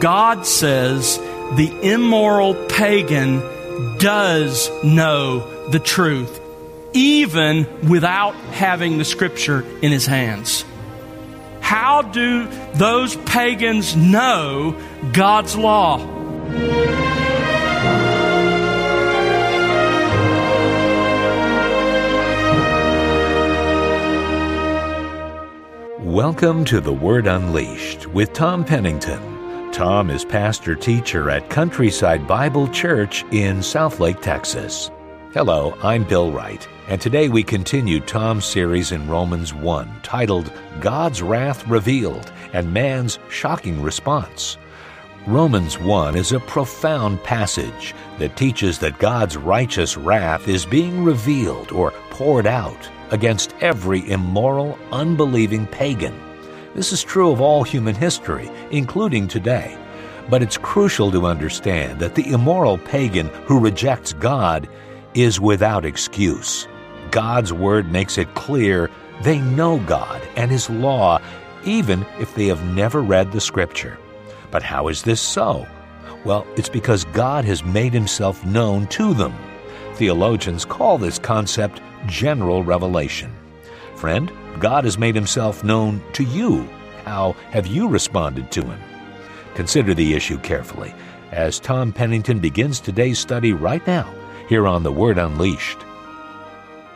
God says the immoral pagan does know the truth, even without having the scripture in his hands. How do those pagans know God's law? Welcome to The Word Unleashed with Tom Pennington. Tom is pastor teacher at Countryside Bible Church in Southlake, Texas. Hello, I'm Bill Wright, and today we continue Tom's series in Romans 1 titled God's Wrath Revealed and Man's Shocking Response. Romans 1 is a profound passage that teaches that God's righteous wrath is being revealed or poured out against every immoral, unbelieving pagan. This is true of all human history, including today. But it's crucial to understand that the immoral pagan who rejects God is without excuse. God's Word makes it clear they know God and His law, even if they have never read the Scripture. But how is this so? Well, it's because God has made Himself known to them. Theologians call this concept general revelation. Friend, God has made himself known to you. How have you responded to him? Consider the issue carefully as Tom Pennington begins today's study right now here on The Word Unleashed.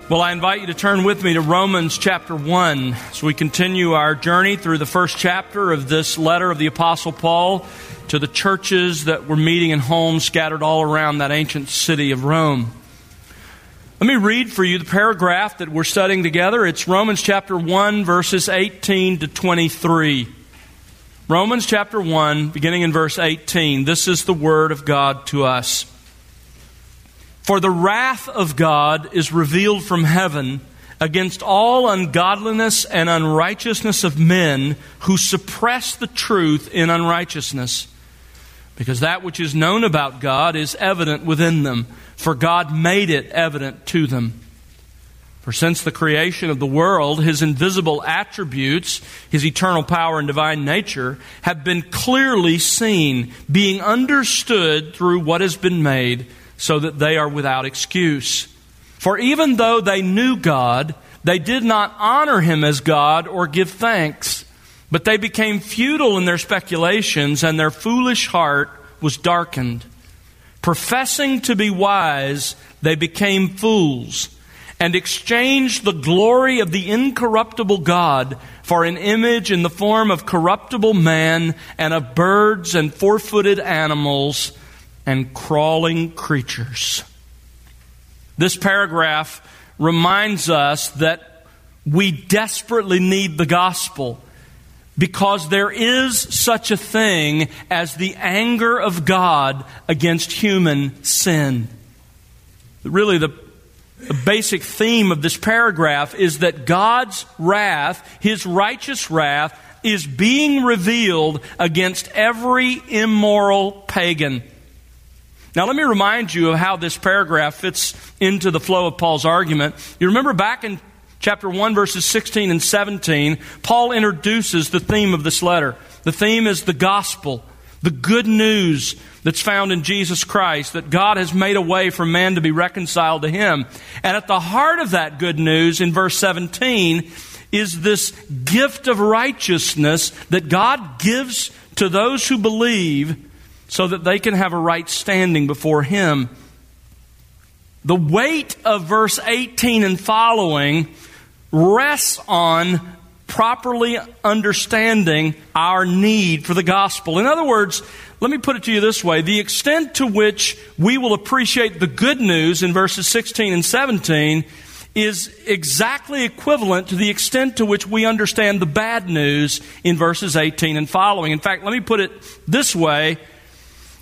Well, I invite you to turn with me to Romans chapter 1 as we continue our journey through the first chapter of this letter of the Apostle Paul to the churches that were meeting in homes scattered all around that ancient city of Rome. Let me read for you the paragraph that we're studying together. It's Romans chapter 1, verses 18 to 23. Romans chapter 1, beginning in verse 18. This is the word of God to us. For the wrath of God is revealed from heaven against all ungodliness and unrighteousness of men who suppress the truth in unrighteousness. Because that which is known about God is evident within them for God made it evident to them. For since the creation of the world, his invisible attributes, his eternal power and divine nature, have been clearly seen, being understood through what has been made, so that they are without excuse. For even though they knew God, they did not honor him as God or give thanks, but they became futile in their speculations, and their foolish heart was darkened. Professing to be wise, they became fools and exchanged the glory of the incorruptible God for an image in the form of corruptible man and of birds and four footed animals and crawling creatures. This paragraph reminds us that we desperately need the gospel because there is such a thing as the anger of God against human sin. Really, the, the, basic theme of this paragraph is that God's wrath, His righteous wrath, is being revealed against every immoral pagan. Now, let me remind you of how this paragraph fits into the flow of Paul's argument. You remember back in chapter 1, verses 16 and 17, Paul introduces the theme of this letter. The theme is the gospel, the good news that's found in Jesus Christ, that God has made a way for man to be reconciled to him. And at the heart of that good news, in verse 17, is this gift of righteousness that God gives to those who believe so that they can have a right standing before Him. The weight of verse 18 and following rests on properly understanding our need for the gospel. In other words, let me put it to you this way the extent to which we will appreciate the good news in verses 16 and 17 is exactly equivalent to the extent to which we understand the bad news in verses 18 and following. In fact, let me put it this way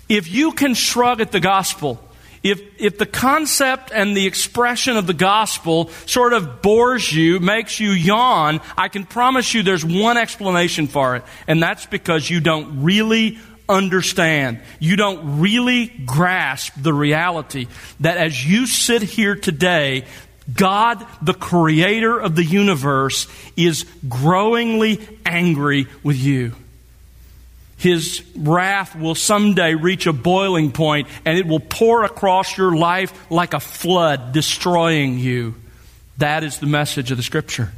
if you can shrug at the gospel, if, if the concept and the expression of the gospel sort of bores you, makes you yawn, I can promise you there's one explanation for it, and that's because you don't really understand. You don't really grasp the reality that as you sit here today, God, the creator of the universe, is growingly angry with you. His wrath will someday reach a boiling point and it will pour across your life like a flood, destroying you. That is the message of the Scripture.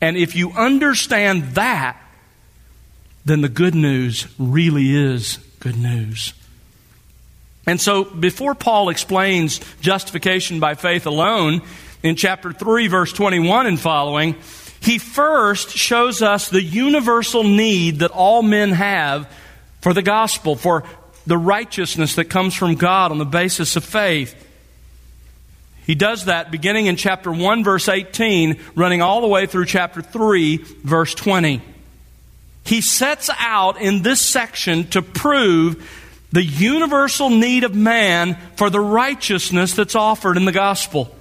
And if you understand that, then the good news really is good news. And so, before Paul explains justification by faith alone in chapter 3, verse 21 and following, he first shows us the universal need that all men have for the gospel, for the righteousness that comes from God on the basis of faith. He does that beginning in chapter 1, verse 18, running all the way through chapter 3, verse 20. He sets out in this section to prove the universal need of man for the righteousness that's offered in the gospel.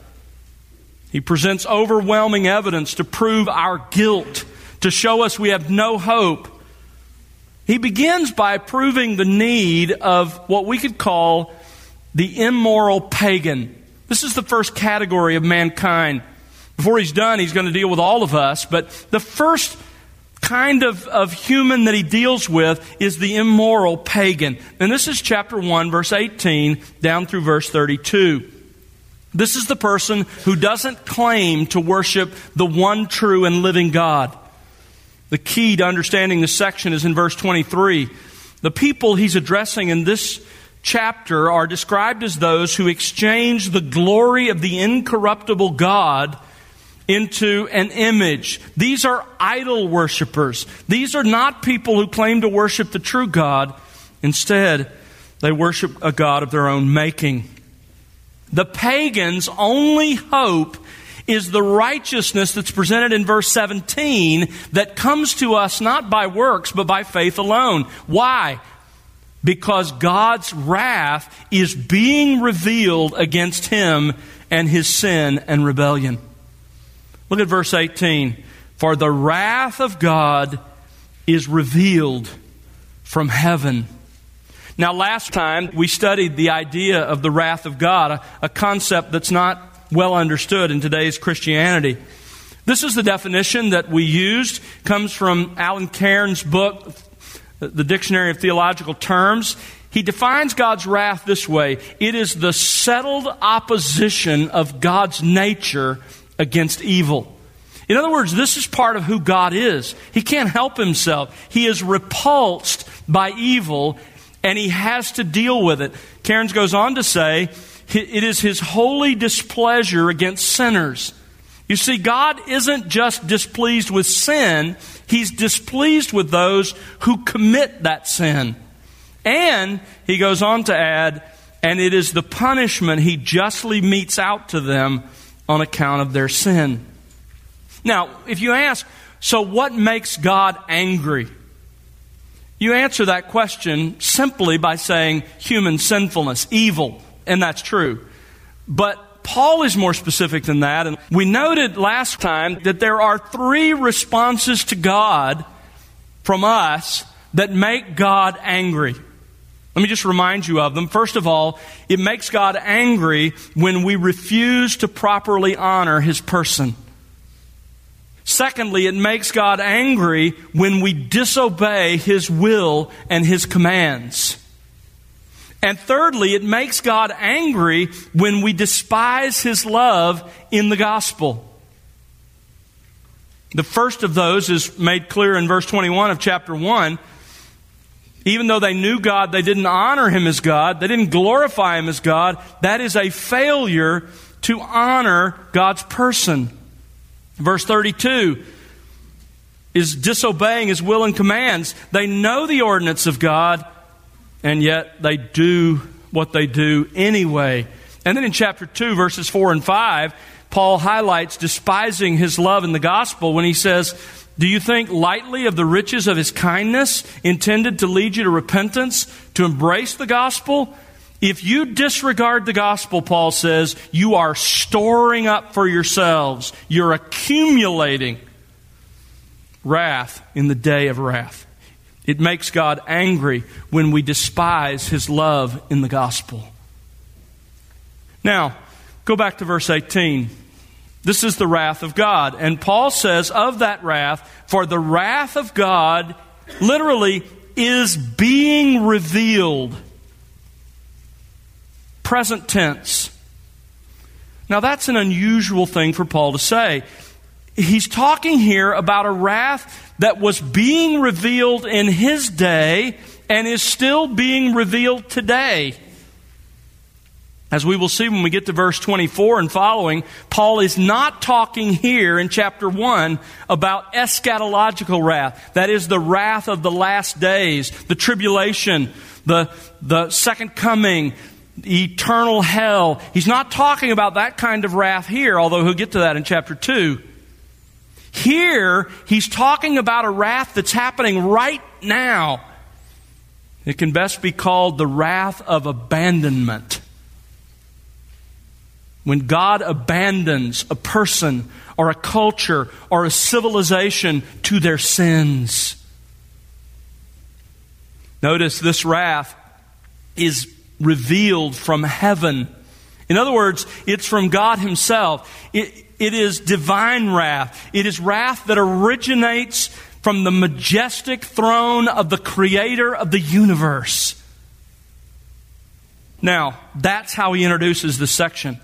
He presents overwhelming evidence to prove our guilt, to show us we have no hope. He begins by proving the need of what we could call the immoral pagan. This is the first category of mankind. Before he's done, he's going to deal with all of us, but the first kind of, of human that he deals with is the immoral pagan. And this is chapter 1, verse 18, down through verse 32. This is the person who doesn't claim to worship the one true and living God. The key to understanding this section is in verse 23. The people he's addressing in this chapter are described as those who exchange the glory of the incorruptible God into an image. These are idol worshippers. These are not people who claim to worship the true God. Instead, they worship a God of their own making. The pagan's only hope is the righteousness that's presented in verse 17 that comes to us not by works, but by faith alone. Why? Because God's wrath is being revealed against him and his sin and rebellion. Look at verse 18. For the wrath of God is revealed from heaven now, last time we studied the idea of the wrath of God, a, a, concept that's not well understood in today's Christianity. This is the definition that we used, comes from Alan Cairns' book, The Dictionary of Theological Terms. He defines God's wrath this way it is the settled opposition of God's nature against evil. In other words, this is part of who God is. He can't help himself. He is repulsed by evil and he has to deal with it. Cairns goes on to say, it is his holy displeasure against sinners. You see, God isn't just displeased with sin, he's displeased with those who commit that sin. And he goes on to add, and it is the punishment he justly metes out to them on account of their sin. Now, if you ask, so what makes God angry? You answer that question simply by saying human sinfulness, evil, and that's true. But Paul is more specific than that, and we noted last time that there are three responses to God from us that make God angry. Let me just remind you of them. First of all, it makes God angry when we refuse to properly honor his person. Secondly, it makes God angry when we disobey His will and His commands. And thirdly, it makes God angry when we despise His love in the gospel. The first of those is made clear in verse 21 of chapter 1. Even though they knew God, they didn't honor Him as God, they didn't glorify Him as God. That is a failure to honor God's person. Verse 32 is disobeying his will and commands. They know the ordinance of God, and yet they do what they do anyway. And then in chapter 2, verses 4 and 5, Paul highlights despising his love in the gospel when he says, Do you think lightly of the riches of his kindness intended to lead you to repentance, to embrace the gospel? If you disregard the gospel, Paul says, you are storing up for yourselves. You're accumulating wrath in the day of wrath. It makes God angry when we despise his love in the gospel. Now, go back to verse 18. This is the wrath of God. And Paul says of that wrath, for the wrath of God literally is being revealed. Present tense. Now, that's an unusual thing for Paul to say. He's talking here about a wrath that was being revealed in his day and is still being revealed today. As we will see when we get to verse 24 and following, Paul is not talking here in chapter 1 about eschatological wrath. That is the wrath of the last days, the tribulation, the, the second coming, eternal hell. He's not talking about that kind of wrath here, although he'll get to that in chapter 2. Here, he's talking about a wrath that's happening right now. It can best be called the wrath of abandonment. When God abandons a person or a culture or a civilization to their sins. Notice this wrath is revealed from heaven. In other words, it's from God Himself. It, it is divine wrath. It is wrath that originates from the majestic throne of the Creator of the universe. Now, that's how he introduces this section.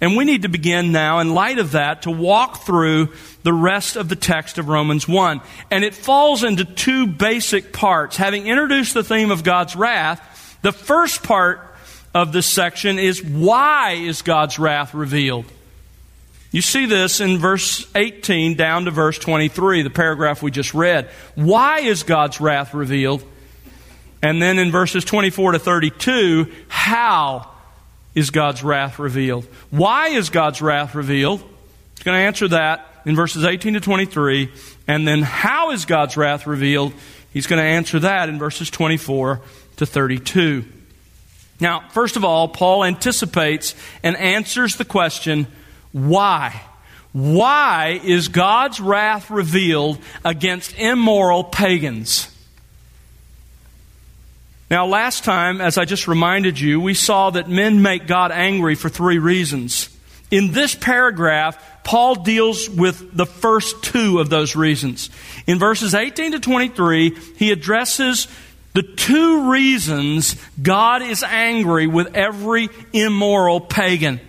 And we need to begin now, in light of that, to walk through the rest of the text of Romans 1. And it falls into two basic parts. Having introduced the theme of God's wrath, the first part of this section is why is God's wrath revealed? You see this in verse 18 down to verse 23, the paragraph we just read. Why is God's wrath revealed? And then in verses 24 to 32, how is God's wrath revealed? Why is God's wrath revealed? He's going to answer that in verses 18 to 23. And then how is God's wrath revealed? He's going to answer that in verses 24 to 32. Now, first of all, Paul anticipates and answers the question, why? Why is God's wrath revealed against immoral pagans? Now, last time, as I just reminded you, we saw that men make God angry for three reasons. In this paragraph, Paul deals with the first two of those reasons. In verses 18 to 23, he addresses the two reasons God is angry with every immoral pagan.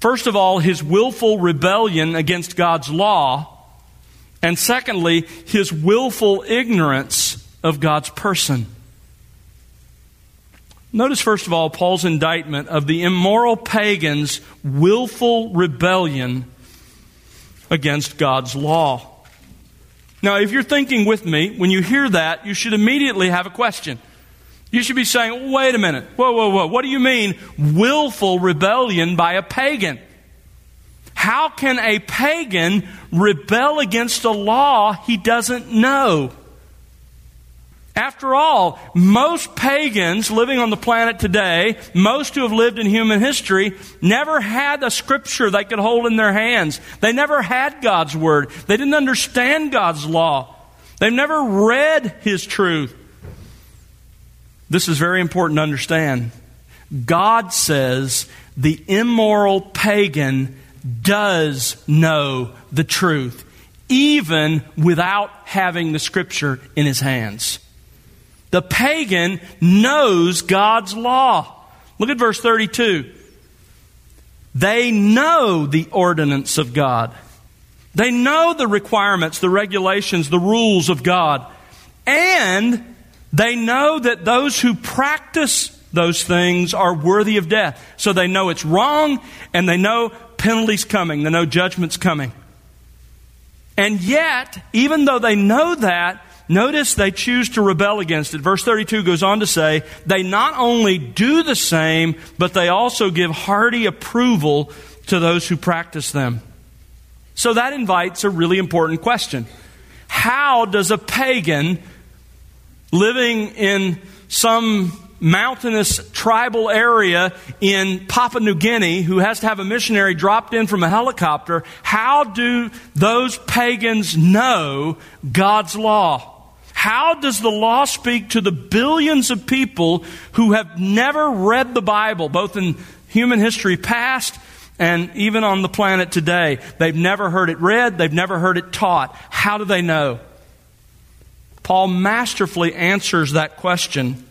First of all, his willful rebellion against God's law. And secondly, his willful ignorance of God's person. Notice, first of all, Paul's indictment of the immoral pagan's willful rebellion against God's law. Now, if you're thinking with me, when you hear that, you should immediately have a question. You should be saying, wait a minute. Whoa, whoa, whoa. What do you mean willful rebellion by a pagan? How can a pagan rebel against a law he doesn't know? After all, most pagans living on the planet today, most who have lived in human history, never had a scripture they could hold in their hands. They never had God's word. They didn't understand God's law. They've never read His truth. This is very important to understand. God says the immoral pagan does know the truth, even without having the scripture in his hands. The pagan knows God's law. Look at verse 32. They know the ordinance of God. They know the requirements, the regulations, the rules of God. And they know that those who practice those things are worthy of death. So they know it's wrong and they know penalties coming, they know judgment's coming. And yet, even though they know that, Notice they choose to rebel against it. Verse 32 goes on to say, they not only do the same, but they also give hearty approval to those who practice them. So that invites a really important question. How does a pagan living in some mountainous tribal area in Papua New Guinea who has to have a missionary dropped in from a helicopter, how do those pagans know God's law? How does the law speak to the billions of people who have never read the Bible, both in human history past and even on the planet today? They've never heard it read, they've never heard it taught. How do they know? Paul masterfully answers that question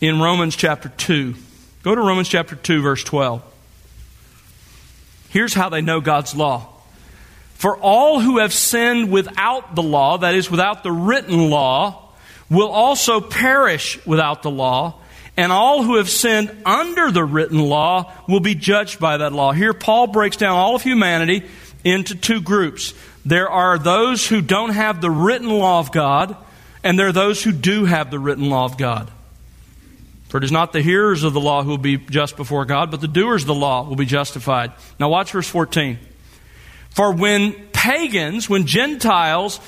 in Romans chapter 2. Go to Romans chapter 2, verse 12. Here's how they know God's law. For all who have sinned without the law, that is, without the written law, will also perish without the law, and all who have sinned under the written law will be judged by that law. Here, Paul breaks down all of humanity into two groups. There are those who don't have the written law of God, and there are those who do have the written law of God. For it is not the hearers of the law who will be just before God, but the doers of the law will be justified. Now, watch verse 14. For when pagans, when Gentiles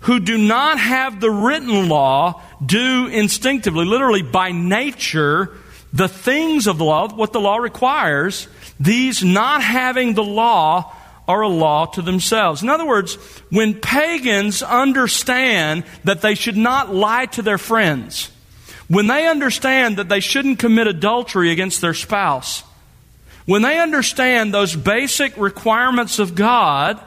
who do not have the written law do instinctively, literally by nature, the things of the law, what the law requires, these not having the law are a law to themselves. In other words, when pagans understand that they should not lie to their friends, when they understand that they shouldn't commit adultery against their spouse, when they understand those basic requirements of God,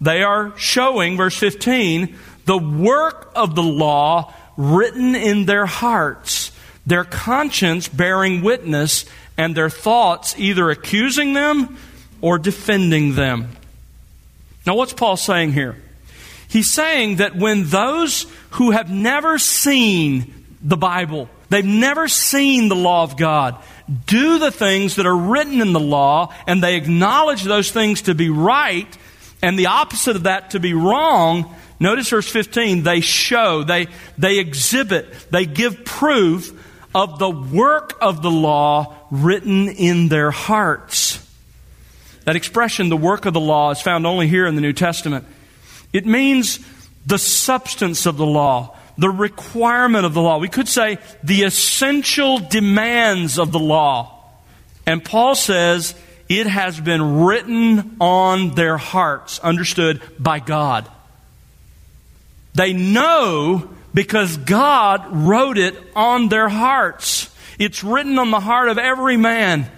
they are showing, verse 15, the work of the law written in their hearts, their conscience bearing witness, and their thoughts either accusing them or defending them. Now, what's Paul saying here? He's saying that when those who have never seen the Bible, they've never seen the law of God, do the things that are written in the law, and they acknowledge those things to be right, and the opposite of that to be wrong, notice verse 15, they show, they, they exhibit, they give proof of the work of the law written in their hearts. That expression, the work of the law, is found only here in the New Testament. It means the substance of the law, the requirement of the law. We could say the essential demands of the law. And Paul says it has been written on their hearts, understood by God. They know because God wrote it on their hearts. It's written on the heart of every man.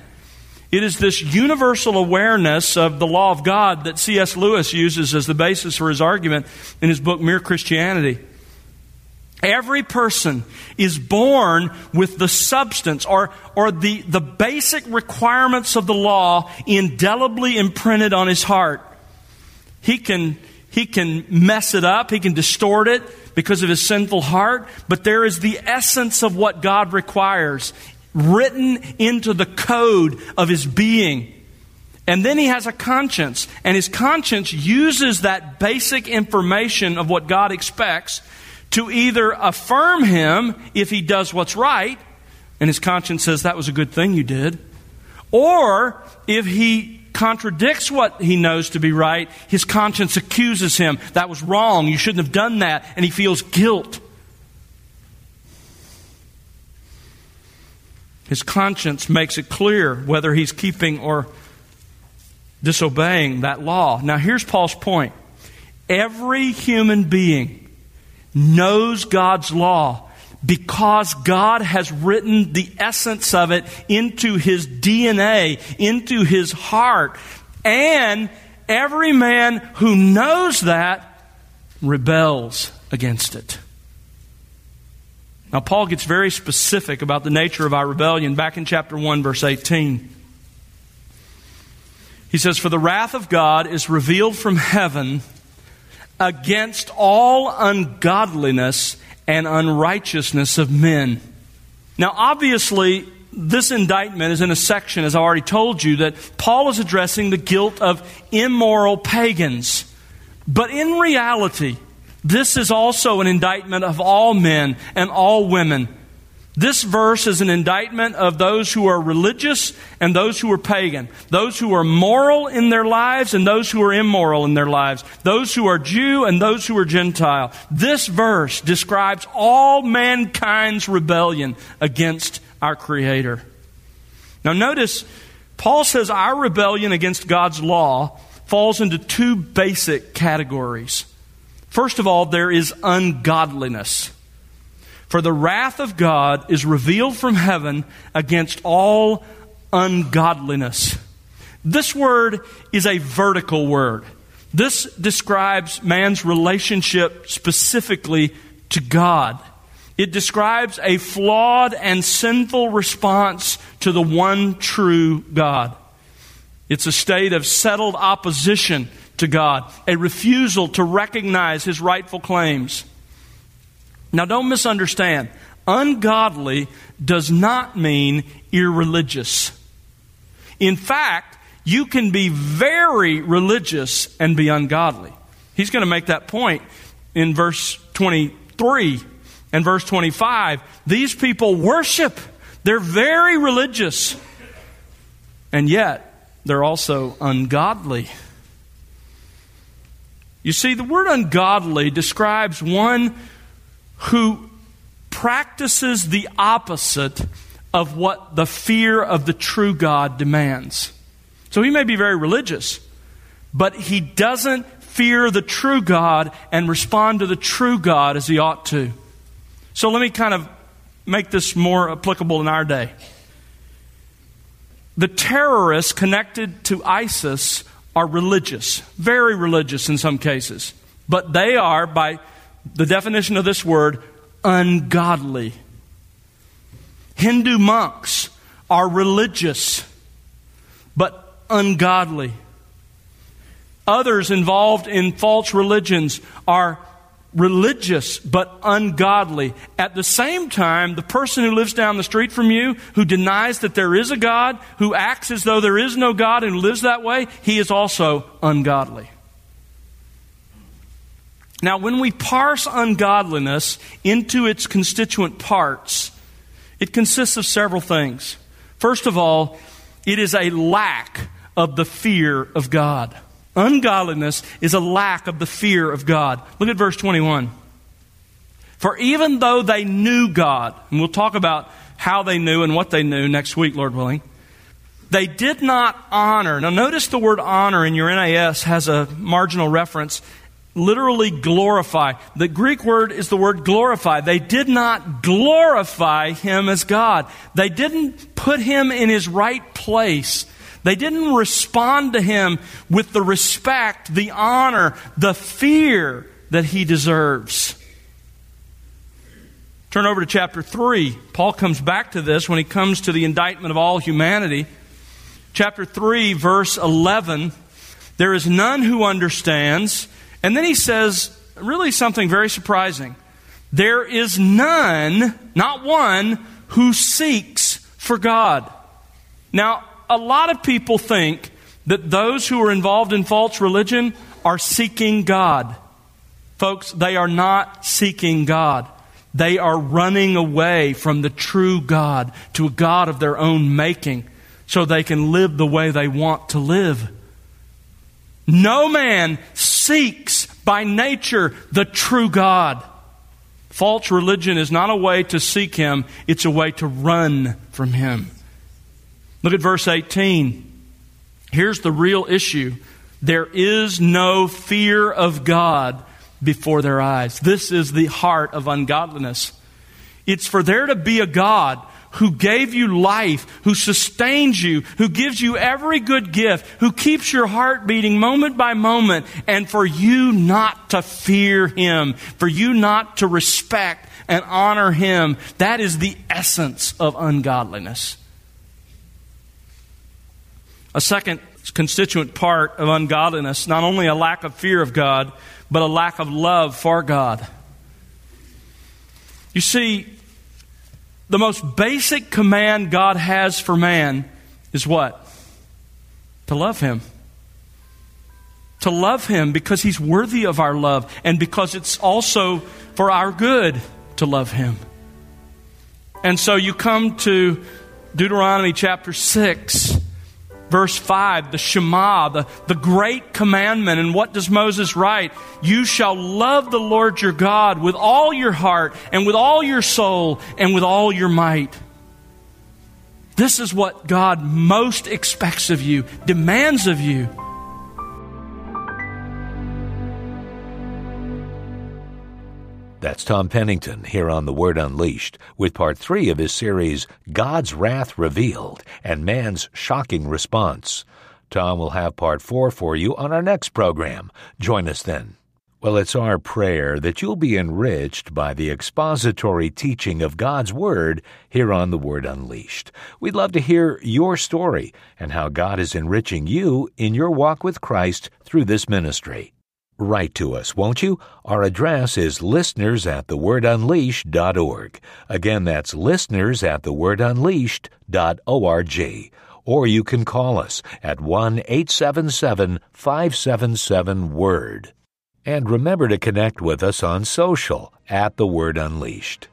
It is this universal awareness of the law of God that C.S. Lewis uses as the basis for his argument in his book, Mere Christianity. Every person is born with the substance or, or the, the basic requirements of the law indelibly imprinted on his heart. He can, he can mess it up, he can distort it because of his sinful heart, but there is the essence of what God requires written into the code of his being. And then he has a conscience, and his conscience uses that basic information of what God expects to either affirm him if he does what's right, and his conscience says that was a good thing you did, or if he contradicts what he knows to be right, his conscience accuses him that was wrong, you shouldn't have done that, and he feels guilt. His conscience makes it clear whether he's keeping or disobeying that law. Now, here's Paul's point every human being knows God's law because God has written the essence of it into his DNA, into his heart. And every man who knows that rebels against it. Now, Paul gets very specific about the nature of our rebellion back in chapter 1, verse 18. He says, For the wrath of God is revealed from heaven against all ungodliness and unrighteousness of men. Now, obviously, this indictment is in a section, as I already told you, that Paul is addressing the guilt of immoral pagans. But in reality, this is also an indictment of all men and all women. This verse is an indictment of those who are religious and those who are pagan, those who are moral in their lives and those who are immoral in their lives, those who are Jew and those who are Gentile. This verse describes all mankind's rebellion against our Creator. Now, notice, Paul says our rebellion against God's law falls into two basic categories. First of all, there is ungodliness. For the wrath of God is revealed from heaven against all ungodliness. This word is a vertical word. This describes man's relationship specifically to God. It describes a flawed and sinful response to the one true God. It's a state of settled opposition to God, a refusal to recognize his rightful claims. Now, don't misunderstand. Ungodly does not mean irreligious. In fact, you can be very religious and be ungodly. He's going to make that point in verse 23 and verse 25. These people worship, they're very religious, and yet they're also ungodly. You see, the word ungodly describes one who practices the opposite of what the fear of the true God demands. So he may be very religious, but he doesn't fear the true God and respond to the true God as he ought to. So let me kind of make this more applicable in our day. The terrorists connected to ISIS are religious, very religious in some cases, but they are, by the definition of this word, ungodly. Hindu monks are religious, but ungodly. Others involved in false religions are religious but ungodly. At the same time, the person who lives down the street from you, who denies that there is a God, who acts as though there is no God and lives that way, he is also ungodly. Now, when we parse ungodliness into its constituent parts, it consists of several things. First of all, it is a lack of the fear of God. Ungodliness is a lack of the fear of God. Look at verse 21. For even though they knew God, and we'll talk about how they knew and what they knew next week, Lord willing, they did not honor. Now, notice the word honor in your NAS has a marginal reference literally glorify. The Greek word is the word glorify. They did not glorify him as God. They didn't put him in his right place. They didn't respond to him with the respect, the honor, the fear that he deserves. Turn over to chapter 3. Paul comes back to this when he comes to the indictment of all humanity. Chapter 3, verse 11 There is none who understands and then he says, really something very surprising. There is none, not one, who seeks for God. Now, a lot of people think that those who are involved in false religion are seeking God. Folks, they are not seeking God. They are running away from the true God to a God of their own making so they can live the way they want to live. No man seeks by nature the true God. False religion is not a way to seek Him, it's a way to run from Him. Look at verse 18. Here's the real issue there is no fear of God before their eyes. This is the heart of ungodliness. It's for there to be a God who gave you life, who sustains you, who gives you every good gift, who keeps your heart beating moment by moment, and for you not to fear him, for you not to respect and honor him, that is the essence of ungodliness. A second constituent part of ungodliness, not only a lack of fear of God, but a lack of love for God. You see, the most basic command God has for man is what? To love Him. To love Him because He's worthy of our love and because it's also for our good to love Him. And so you come to Deuteronomy chapter 6 verse 5, the Shema, the, the great commandment. And what does Moses write? You shall love the Lord your God with all your heart and with all your soul and with all your might. This is what God most expects of you, demands of you. That's Tom Pennington here on The Word Unleashed with part three of his series, God's Wrath Revealed and Man's Shocking Response. Tom will have part four for you on our next program. Join us then. Well, it's our prayer that you'll be enriched by the expository teaching of God's Word here on The Word Unleashed. We'd love to hear your story and how God is enriching you in your walk with Christ through this ministry. Write to us, won't you? Our address is listeners at thewordunleashed.org. Again, that's listeners at thewordunleashed.org. Or you can call us at 1 877 577 WORD. And remember to connect with us on social at The Word Unleashed.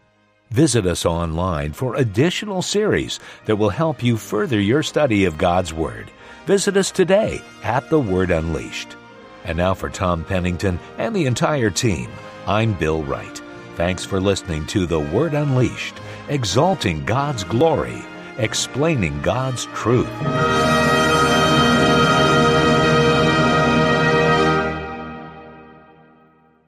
Visit us online for additional series that will help you further your study of God's Word. Visit us today at The Word Unleashed. And now for Tom Pennington and the entire team, I'm Bill Wright. Thanks for listening to The Word Unleashed, exalting God's glory, explaining God's truth.